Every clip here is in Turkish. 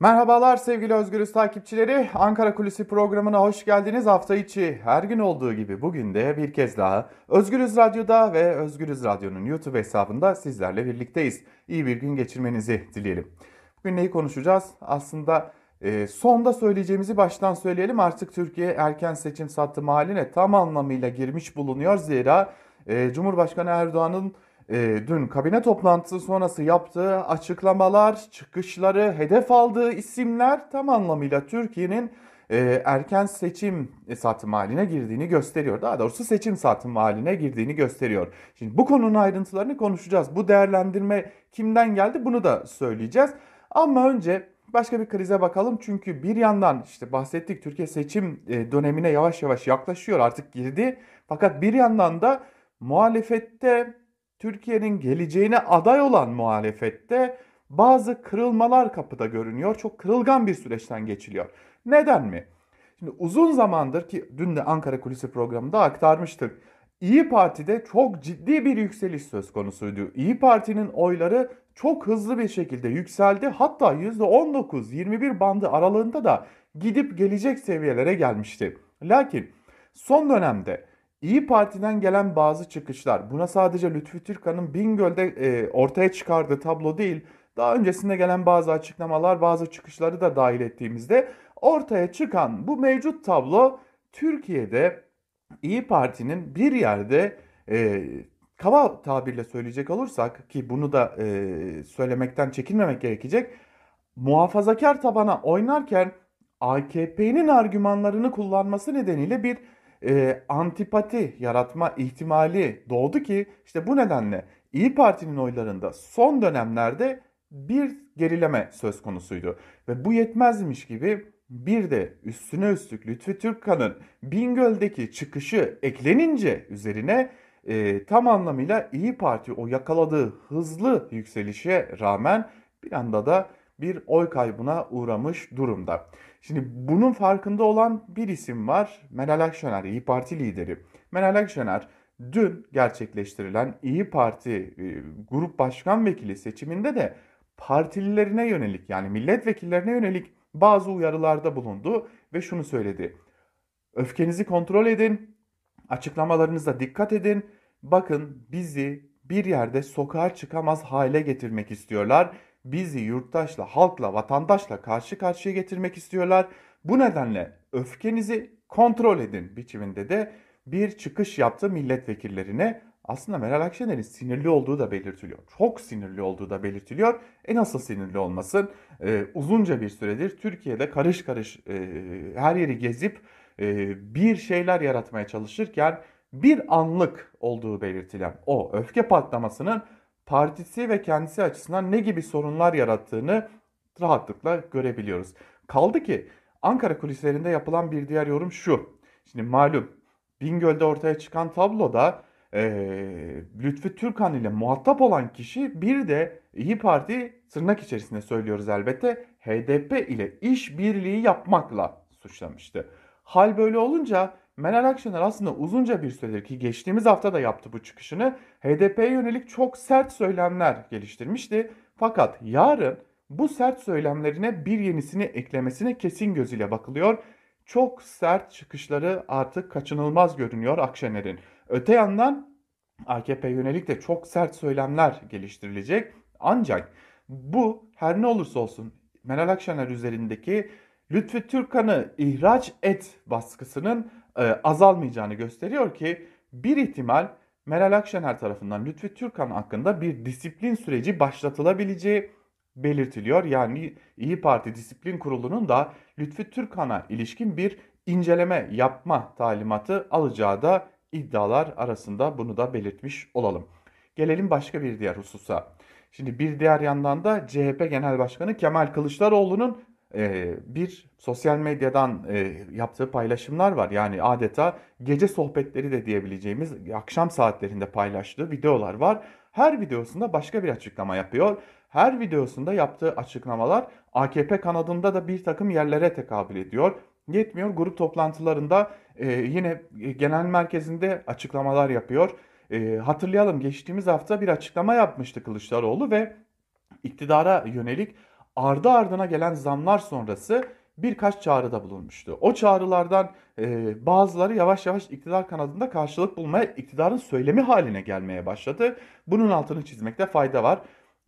Merhabalar sevgili Özgürüz takipçileri. Ankara Kulisi programına hoş geldiniz. Hafta içi her gün olduğu gibi bugün de bir kez daha Özgürüz Radyo'da ve Özgürüz Radyo'nun YouTube hesabında sizlerle birlikteyiz. İyi bir gün geçirmenizi dileyelim. Bugün neyi konuşacağız? Aslında e, sonda söyleyeceğimizi baştan söyleyelim. Artık Türkiye erken seçim sattım haline tam anlamıyla girmiş bulunuyor. Zira e, Cumhurbaşkanı Erdoğan'ın e, dün kabine toplantısı sonrası yaptığı açıklamalar, çıkışları, hedef aldığı isimler tam anlamıyla Türkiye'nin e, erken seçim satım haline girdiğini gösteriyor. Daha doğrusu seçim satım haline girdiğini gösteriyor. Şimdi bu konunun ayrıntılarını konuşacağız. Bu değerlendirme kimden geldi bunu da söyleyeceğiz. Ama önce başka bir krize bakalım. Çünkü bir yandan işte bahsettik Türkiye seçim e, dönemine yavaş yavaş yaklaşıyor artık girdi. Fakat bir yandan da muhalefette Türkiye'nin geleceğine aday olan muhalefette bazı kırılmalar kapıda görünüyor. Çok kırılgan bir süreçten geçiliyor. Neden mi? Şimdi uzun zamandır ki dün de Ankara Kulisi programında aktarmıştık. İyi Parti'de çok ciddi bir yükseliş söz konusuydu. İyi Parti'nin oyları çok hızlı bir şekilde yükseldi. Hatta %19-21 bandı aralığında da gidip gelecek seviyelere gelmişti. Lakin son dönemde İyi Parti'den gelen bazı çıkışlar, buna sadece Lütfü Türkan'ın Bingöl'de e, ortaya çıkardığı tablo değil, daha öncesinde gelen bazı açıklamalar, bazı çıkışları da dahil ettiğimizde ortaya çıkan bu mevcut tablo Türkiye'de İyi Parti'nin bir yerde e, kaba tabirle söyleyecek olursak ki bunu da e, söylemekten çekinmemek gerekecek. Muhafazakar tabana oynarken AKP'nin argümanlarını kullanması nedeniyle bir e, antipati yaratma ihtimali doğdu ki işte bu nedenle İyi Parti'nin oylarında son dönemlerde bir gerileme söz konusuydu. Ve bu yetmezmiş gibi bir de üstüne üstlük Lütfi Türkkan'ın Bingöl'deki çıkışı eklenince üzerine e, tam anlamıyla İyi Parti o yakaladığı hızlı yükselişe rağmen bir anda da bir oy kaybına uğramış durumda. Şimdi bunun farkında olan bir isim var. Meral Akşener, İyi Parti lideri. Meral Akşener dün gerçekleştirilen İyi Parti e, Grup Başkan Vekili seçiminde de partililerine yönelik yani milletvekillerine yönelik bazı uyarılarda bulundu ve şunu söyledi. Öfkenizi kontrol edin, açıklamalarınıza dikkat edin. Bakın bizi bir yerde sokağa çıkamaz hale getirmek istiyorlar bizi yurttaşla, halkla, vatandaşla karşı karşıya getirmek istiyorlar. Bu nedenle öfkenizi kontrol edin biçiminde de bir çıkış yaptı milletvekillerine. Aslında Meral Akşener'in sinirli olduğu da belirtiliyor. Çok sinirli olduğu da belirtiliyor. E nasıl sinirli olmasın? Ee, uzunca bir süredir Türkiye'de karış karış e, her yeri gezip e, bir şeyler yaratmaya çalışırken bir anlık olduğu belirtilen o öfke patlamasının partisi ve kendisi açısından ne gibi sorunlar yarattığını rahatlıkla görebiliyoruz. Kaldı ki Ankara kulislerinde yapılan bir diğer yorum şu. Şimdi malum Bingöl'de ortaya çıkan tabloda e, Lütfü Türkan ile muhatap olan kişi bir de İyi Parti tırnak içerisinde söylüyoruz elbette HDP ile işbirliği yapmakla suçlamıştı. Hal böyle olunca Meral Akşener aslında uzunca bir süredir ki geçtiğimiz hafta da yaptı bu çıkışını HDP'ye yönelik çok sert söylemler geliştirmişti. Fakat yarın bu sert söylemlerine bir yenisini eklemesine kesin gözüyle bakılıyor. Çok sert çıkışları artık kaçınılmaz görünüyor Akşener'in. Öte yandan AKP yönelik de çok sert söylemler geliştirilecek. Ancak bu her ne olursa olsun Meral Akşener üzerindeki Lütfü Türkan'ı ihraç et baskısının e, azalmayacağını gösteriyor ki bir ihtimal Meral Akşener tarafından Lütfü Türkan hakkında bir disiplin süreci başlatılabileceği belirtiliyor. Yani İyi Parti Disiplin Kurulu'nun da Lütfü Türkan'a ilişkin bir inceleme yapma talimatı alacağı da iddialar arasında bunu da belirtmiş olalım. Gelelim başka bir diğer hususa. Şimdi bir diğer yandan da CHP Genel Başkanı Kemal Kılıçdaroğlu'nun bir sosyal medyadan e, yaptığı paylaşımlar var. Yani adeta gece sohbetleri de diyebileceğimiz akşam saatlerinde paylaştığı videolar var. Her videosunda başka bir açıklama yapıyor. Her videosunda yaptığı açıklamalar AKP kanadında da bir takım yerlere tekabül ediyor. Yetmiyor grup toplantılarında e, yine genel merkezinde açıklamalar yapıyor. E, hatırlayalım geçtiğimiz hafta bir açıklama yapmıştı Kılıçdaroğlu ve iktidara yönelik ardı ardına gelen zamlar sonrası birkaç çağrıda bulunmuştu. O çağrılardan e, bazıları yavaş yavaş iktidar kanadında karşılık bulmaya, iktidarın söylemi haline gelmeye başladı. Bunun altını çizmekte fayda var.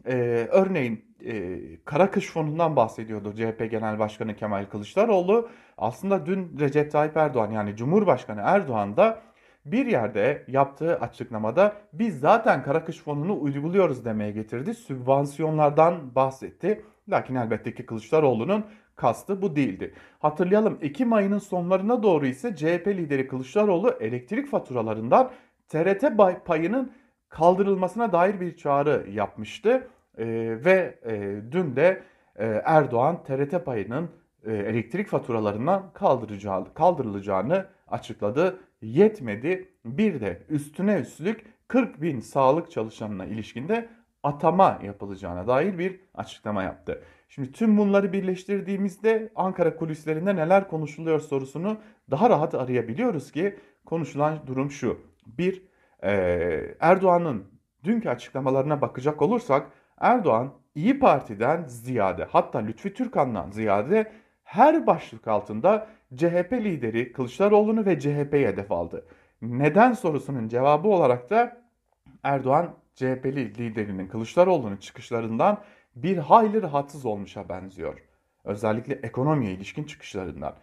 E, örneğin e, kara kış fonundan bahsediyordu CHP Genel Başkanı Kemal Kılıçdaroğlu. Aslında dün Recep Tayyip Erdoğan yani Cumhurbaşkanı Erdoğan da bir yerde yaptığı açıklamada biz zaten kara kış fonunu uyguluyoruz demeye getirdi. Sübvansiyonlardan bahsetti. Lakin elbette ki Kılıçdaroğlu'nun kastı bu değildi. Hatırlayalım Ekim ayının sonlarına doğru ise CHP lideri Kılıçdaroğlu elektrik faturalarından TRT payının kaldırılmasına dair bir çağrı yapmıştı. E, ve e, dün de e, Erdoğan TRT payının e, elektrik faturalarından kaldıracağı, kaldırılacağını açıkladı. Yetmedi bir de üstüne üstlük 40 bin sağlık çalışanına ilişkinde atama yapılacağına dair bir açıklama yaptı. Şimdi tüm bunları birleştirdiğimizde Ankara kulislerinde neler konuşuluyor sorusunu daha rahat arayabiliyoruz ki konuşulan durum şu. Bir, e, Erdoğan'ın dünkü açıklamalarına bakacak olursak Erdoğan İyi Parti'den ziyade hatta Lütfi Türkan'dan ziyade her başlık altında CHP lideri Kılıçdaroğlu'nu ve CHP'yi hedef aldı. Neden sorusunun cevabı olarak da Erdoğan CHP'li liderinin Kılıçdaroğlu'nun çıkışlarından bir hayli rahatsız olmuşa benziyor. Özellikle ekonomiye ilişkin çıkışlarından.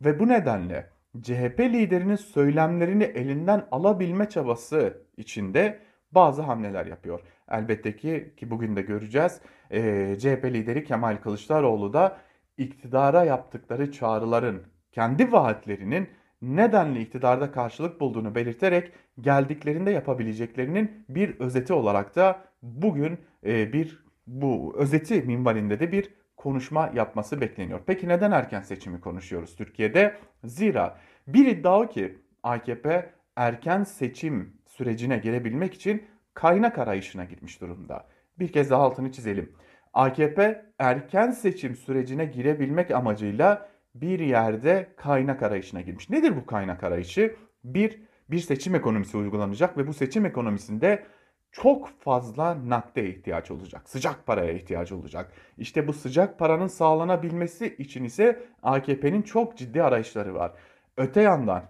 Ve bu nedenle CHP liderinin söylemlerini elinden alabilme çabası içinde bazı hamleler yapıyor. Elbette ki ki bugün de göreceğiz e, CHP lideri Kemal Kılıçdaroğlu da iktidara yaptıkları çağrıların kendi vaatlerinin nedenli iktidarda karşılık bulduğunu belirterek geldiklerinde yapabileceklerinin bir özeti olarak da bugün e, bir bu özeti minvalinde de bir konuşma yapması bekleniyor. Peki neden erken seçimi konuşuyoruz Türkiye'de? Zira bir iddia o ki AKP erken seçim sürecine girebilmek için kaynak arayışına gitmiş durumda. Bir kez daha altını çizelim. AKP erken seçim sürecine girebilmek amacıyla bir yerde kaynak arayışına girmiş. Nedir bu kaynak arayışı? Bir, bir seçim ekonomisi uygulanacak ve bu seçim ekonomisinde çok fazla nakde ihtiyaç olacak. Sıcak paraya ihtiyaç olacak. İşte bu sıcak paranın sağlanabilmesi için ise AKP'nin çok ciddi arayışları var. Öte yandan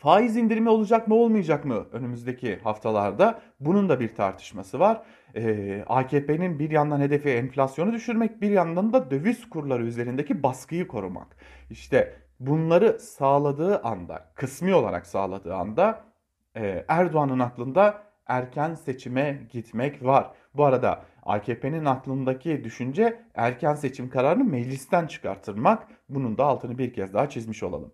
faiz indirimi olacak mı olmayacak mı önümüzdeki haftalarda bunun da bir tartışması var. Ee, AKP'nin bir yandan hedefi enflasyonu düşürmek bir yandan da döviz kurları üzerindeki baskıyı korumak. İşte bunları sağladığı anda kısmi olarak sağladığı anda e, Erdoğan'ın aklında erken seçime gitmek var. Bu arada AKP'nin aklındaki düşünce erken seçim kararını meclisten çıkartırmak. Bunun da altını bir kez daha çizmiş olalım.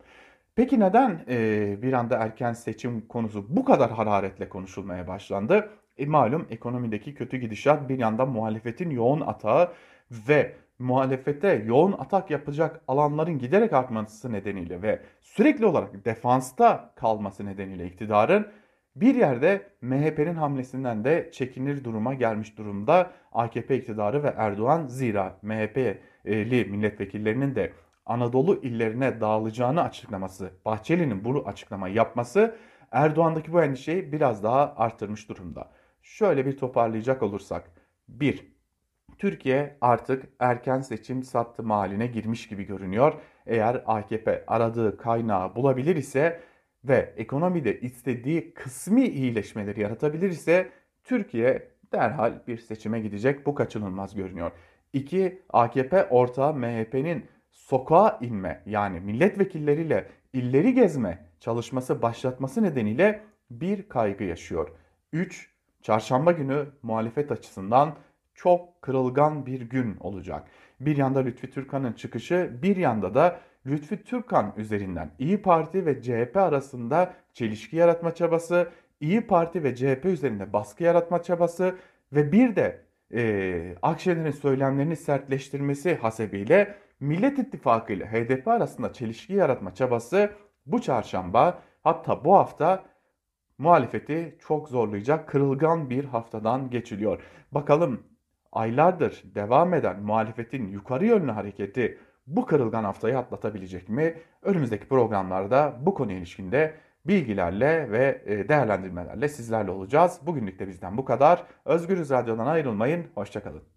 Peki neden e, bir anda erken seçim konusu bu kadar hararetle konuşulmaya başlandı? E, malum ekonomideki kötü gidişat bir yandan muhalefetin yoğun atağı ve muhalefete yoğun atak yapacak alanların giderek artması nedeniyle ve sürekli olarak defansta kalması nedeniyle iktidarın bir yerde MHP'nin hamlesinden de çekinir duruma gelmiş durumda AKP iktidarı ve Erdoğan zira MHP'li milletvekillerinin de Anadolu illerine dağılacağını açıklaması, Bahçeli'nin bunu açıklama yapması Erdoğan'daki bu endişeyi biraz daha arttırmış durumda. Şöyle bir toparlayacak olursak. 1. Türkiye artık erken seçim sattım haline girmiş gibi görünüyor. Eğer AKP aradığı kaynağı bulabilir ise ve ekonomide istediği kısmi iyileşmeleri yaratabilir ise Türkiye derhal bir seçime gidecek. Bu kaçınılmaz görünüyor. 2. AKP ortağı MHP'nin sokağa inme yani milletvekilleriyle illeri gezme çalışması başlatması nedeniyle bir kaygı yaşıyor. 3. Çarşamba günü muhalefet açısından çok kırılgan bir gün olacak. Bir yanda Lütfi Türkan'ın çıkışı, bir yanda da Lütfi Türkan üzerinden İyi Parti ve CHP arasında çelişki yaratma çabası, İyi Parti ve CHP üzerinde baskı yaratma çabası ve bir de e, Akşener'in söylemlerini sertleştirmesi hasebiyle Millet İttifakı ile HDP arasında çelişki yaratma çabası bu çarşamba hatta bu hafta muhalefeti çok zorlayacak kırılgan bir haftadan geçiliyor. Bakalım aylardır devam eden muhalefetin yukarı yönlü hareketi bu kırılgan haftayı atlatabilecek mi? Önümüzdeki programlarda bu konu ilişkinde bilgilerle ve e, değerlendirmelerle sizlerle olacağız. Bugünlük de bizden bu kadar. Özgürüz Radyo'dan ayrılmayın. Hoşçakalın.